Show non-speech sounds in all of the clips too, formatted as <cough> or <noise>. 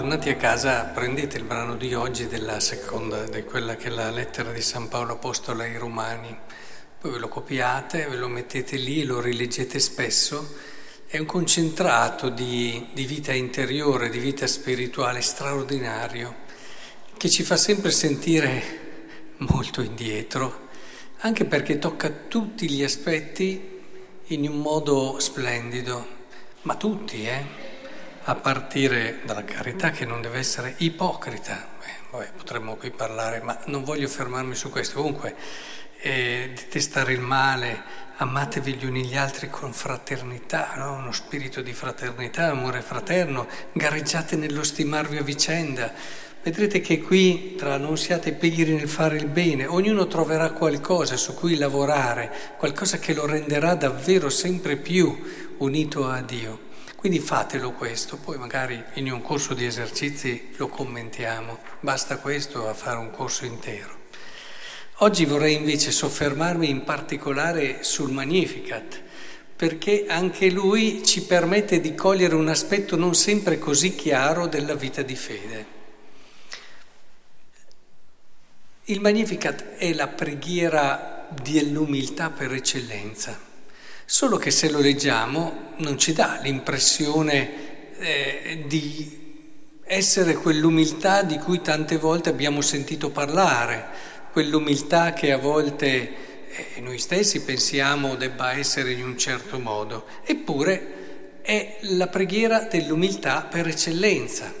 tornati a casa prendete il brano di oggi della seconda, di quella che è la lettera di San Paolo Apostolo ai Romani, poi ve lo copiate, ve lo mettete lì, lo rileggete spesso, è un concentrato di, di vita interiore, di vita spirituale straordinario, che ci fa sempre sentire molto indietro, anche perché tocca tutti gli aspetti in un modo splendido, ma tutti, eh? A partire dalla carità che non deve essere ipocrita. Beh, vabbè, potremmo qui parlare, ma non voglio fermarmi su questo. Comunque, eh, detestare il male, amatevi gli uni gli altri con fraternità, no? uno spirito di fraternità, amore fraterno, gareggiate nello stimarvi a vicenda. Vedrete che qui, tra non siate pigri nel fare il bene, ognuno troverà qualcosa su cui lavorare, qualcosa che lo renderà davvero sempre più unito a Dio. Quindi fatelo questo, poi magari in un corso di esercizi lo commentiamo, basta questo a fare un corso intero. Oggi vorrei invece soffermarmi in particolare sul Magnificat, perché anche lui ci permette di cogliere un aspetto non sempre così chiaro della vita di fede. Il Magnificat è la preghiera dell'umiltà per eccellenza. Solo che se lo leggiamo non ci dà l'impressione eh, di essere quell'umiltà di cui tante volte abbiamo sentito parlare, quell'umiltà che a volte eh, noi stessi pensiamo debba essere in un certo modo. Eppure è la preghiera dell'umiltà per eccellenza,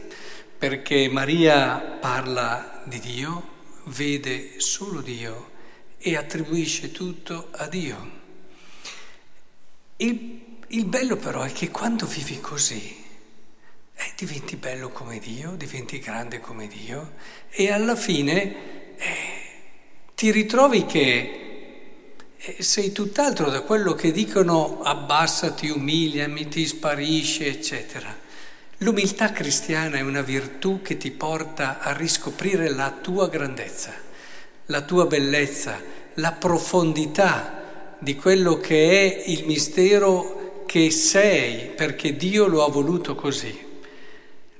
perché Maria parla di Dio, vede solo Dio e attribuisce tutto a Dio. Il, il bello però è che quando vivi così, eh, diventi bello come Dio, diventi grande come Dio e alla fine eh, ti ritrovi che eh, sei tutt'altro da quello che dicono abbassati, umiliami, ti sparisce, eccetera. L'umiltà cristiana è una virtù che ti porta a riscoprire la tua grandezza, la tua bellezza, la profondità di quello che è il mistero che sei, perché Dio lo ha voluto così.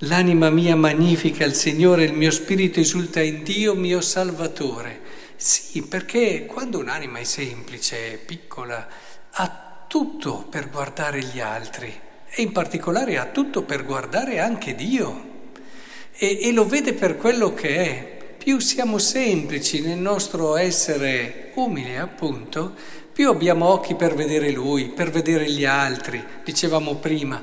L'anima mia magnifica il Signore, il mio spirito esulta in Dio, mio Salvatore. Sì, perché quando un'anima è semplice, piccola, ha tutto per guardare gli altri e in particolare ha tutto per guardare anche Dio e, e lo vede per quello che è. Più siamo semplici nel nostro essere umili, appunto, più abbiamo occhi per vedere Lui, per vedere gli altri, dicevamo prima.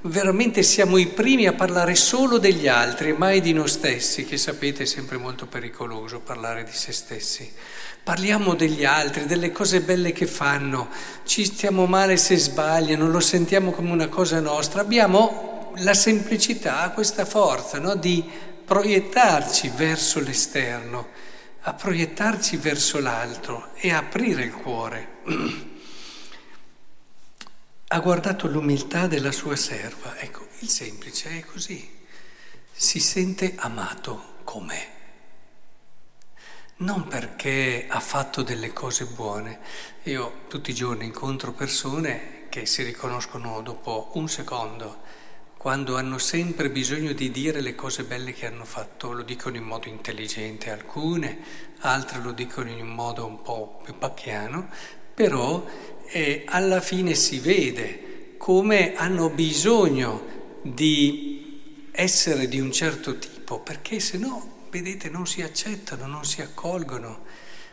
Veramente siamo i primi a parlare solo degli altri mai di noi stessi, che sapete è sempre molto pericoloso parlare di se stessi. Parliamo degli altri, delle cose belle che fanno, ci stiamo male se sbagliano, lo sentiamo come una cosa nostra. Abbiamo la semplicità, questa forza no? di proiettarci verso l'esterno a proiettarci verso l'altro e aprire il cuore. <clears throat> ha guardato l'umiltà della sua serva. Ecco, il semplice è così. Si sente amato com'è. Non perché ha fatto delle cose buone. Io tutti i giorni incontro persone che si riconoscono dopo un secondo quando hanno sempre bisogno di dire le cose belle che hanno fatto, lo dicono in modo intelligente alcune, altre lo dicono in un modo un po' più pacchiano, però eh, alla fine si vede come hanno bisogno di essere di un certo tipo, perché se no, vedete, non si accettano, non si accolgono.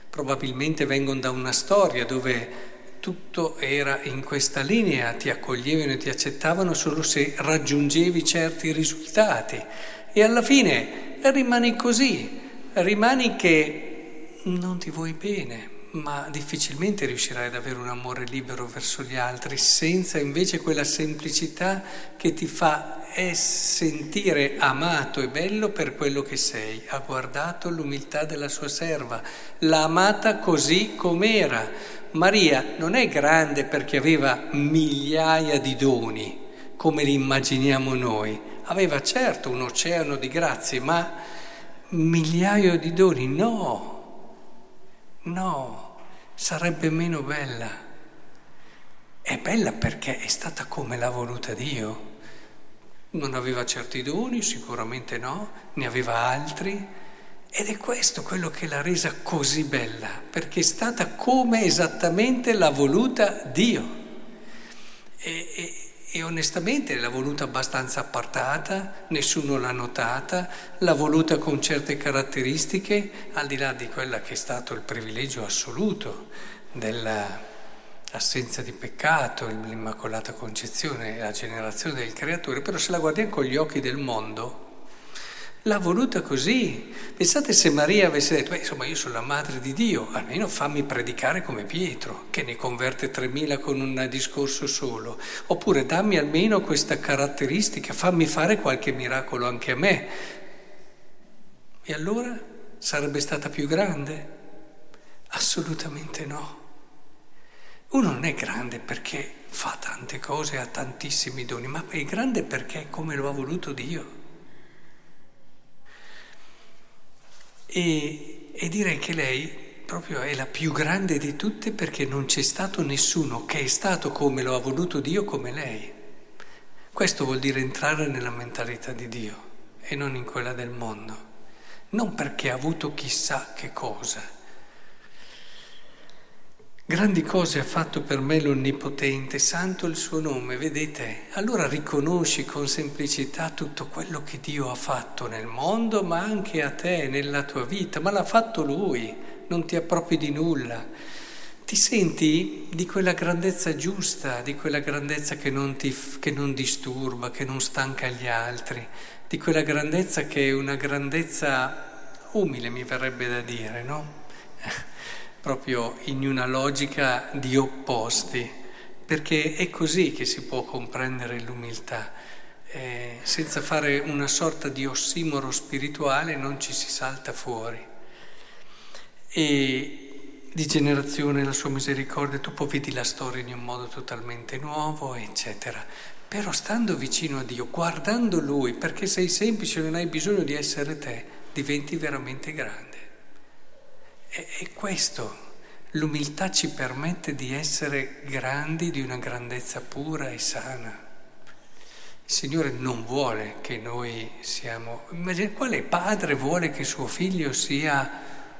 Probabilmente vengono da una storia dove tutto era in questa linea, ti accoglievano e ti accettavano solo se raggiungevi certi risultati e alla fine rimani così, rimani che non ti vuoi bene, ma difficilmente riuscirai ad avere un amore libero verso gli altri senza invece quella semplicità che ti fa sentire amato e bello per quello che sei. Ha guardato l'umiltà della sua serva, l'ha amata così com'era Maria non è grande perché aveva migliaia di doni, come li immaginiamo noi. Aveva certo un oceano di grazie, ma migliaia di doni no, no, sarebbe meno bella. È bella perché è stata come l'ha voluta Dio. Non aveva certi doni, sicuramente no, ne aveva altri. Ed è questo quello che l'ha resa così bella, perché è stata come esattamente l'ha voluta Dio. E, e, e onestamente l'ha voluta abbastanza appartata, nessuno l'ha notata, l'ha voluta con certe caratteristiche, al di là di quella che è stato il privilegio assoluto dell'assenza di peccato, l'Immacolata Concezione, la generazione del Creatore, però se la guardiamo con gli occhi del mondo, L'ha voluta così. Pensate se Maria avesse detto, beh, insomma, io sono la madre di Dio, almeno fammi predicare come Pietro, che ne converte 3.000 con un discorso solo. Oppure dammi almeno questa caratteristica, fammi fare qualche miracolo anche a me. E allora sarebbe stata più grande? Assolutamente no. Uno non è grande perché fa tante cose, ha tantissimi doni, ma è grande perché è come lo ha voluto Dio. E, e direi che lei proprio è la più grande di tutte perché non c'è stato nessuno che è stato come lo ha voluto Dio come lei. Questo vuol dire entrare nella mentalità di Dio e non in quella del mondo. Non perché ha avuto chissà che cosa, Grandi cose ha fatto per me l'Onnipotente, santo il suo nome, vedete? Allora riconosci con semplicità tutto quello che Dio ha fatto nel mondo, ma anche a te, nella tua vita, ma l'ha fatto Lui, non ti appropri di nulla. Ti senti di quella grandezza giusta, di quella grandezza che non, ti, che non disturba, che non stanca gli altri, di quella grandezza che è una grandezza umile, mi verrebbe da dire, no? <laughs> proprio in una logica di opposti, perché è così che si può comprendere l'umiltà. Eh, senza fare una sorta di ossimoro spirituale non ci si salta fuori. E di generazione la sua misericordia, tu poi vedi la storia in un modo totalmente nuovo, eccetera. Però stando vicino a Dio, guardando Lui, perché sei semplice, non hai bisogno di essere te, diventi veramente grande. E questo, l'umiltà ci permette di essere grandi di una grandezza pura e sana. Il Signore non vuole che noi siamo... Immagina, quale padre vuole che suo figlio sia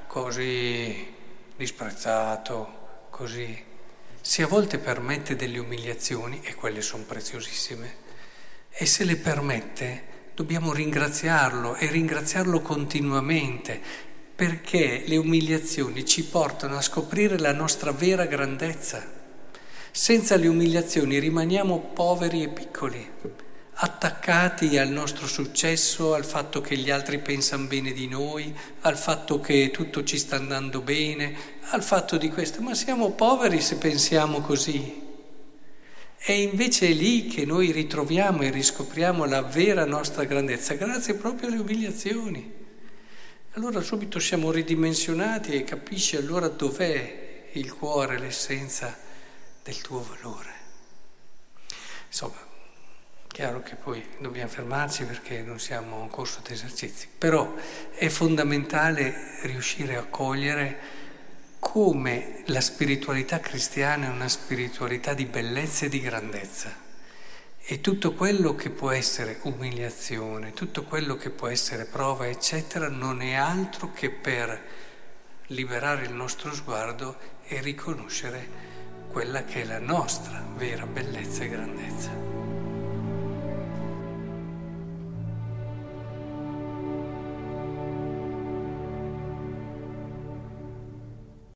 così disprezzato, così... Se a volte permette delle umiliazioni, e quelle sono preziosissime, e se le permette, dobbiamo ringraziarlo e ringraziarlo continuamente perché le umiliazioni ci portano a scoprire la nostra vera grandezza. Senza le umiliazioni rimaniamo poveri e piccoli, attaccati al nostro successo, al fatto che gli altri pensano bene di noi, al fatto che tutto ci sta andando bene, al fatto di questo, ma siamo poveri se pensiamo così. E invece è lì che noi ritroviamo e riscopriamo la vera nostra grandezza, grazie proprio alle umiliazioni. Allora subito siamo ridimensionati e capisci allora dov'è il cuore, l'essenza del tuo valore. Insomma, chiaro che poi dobbiamo fermarci perché non siamo in corso di esercizi, però è fondamentale riuscire a cogliere come la spiritualità cristiana è una spiritualità di bellezza e di grandezza. E tutto quello che può essere umiliazione, tutto quello che può essere prova, eccetera, non è altro che per liberare il nostro sguardo e riconoscere quella che è la nostra vera bellezza e grandezza.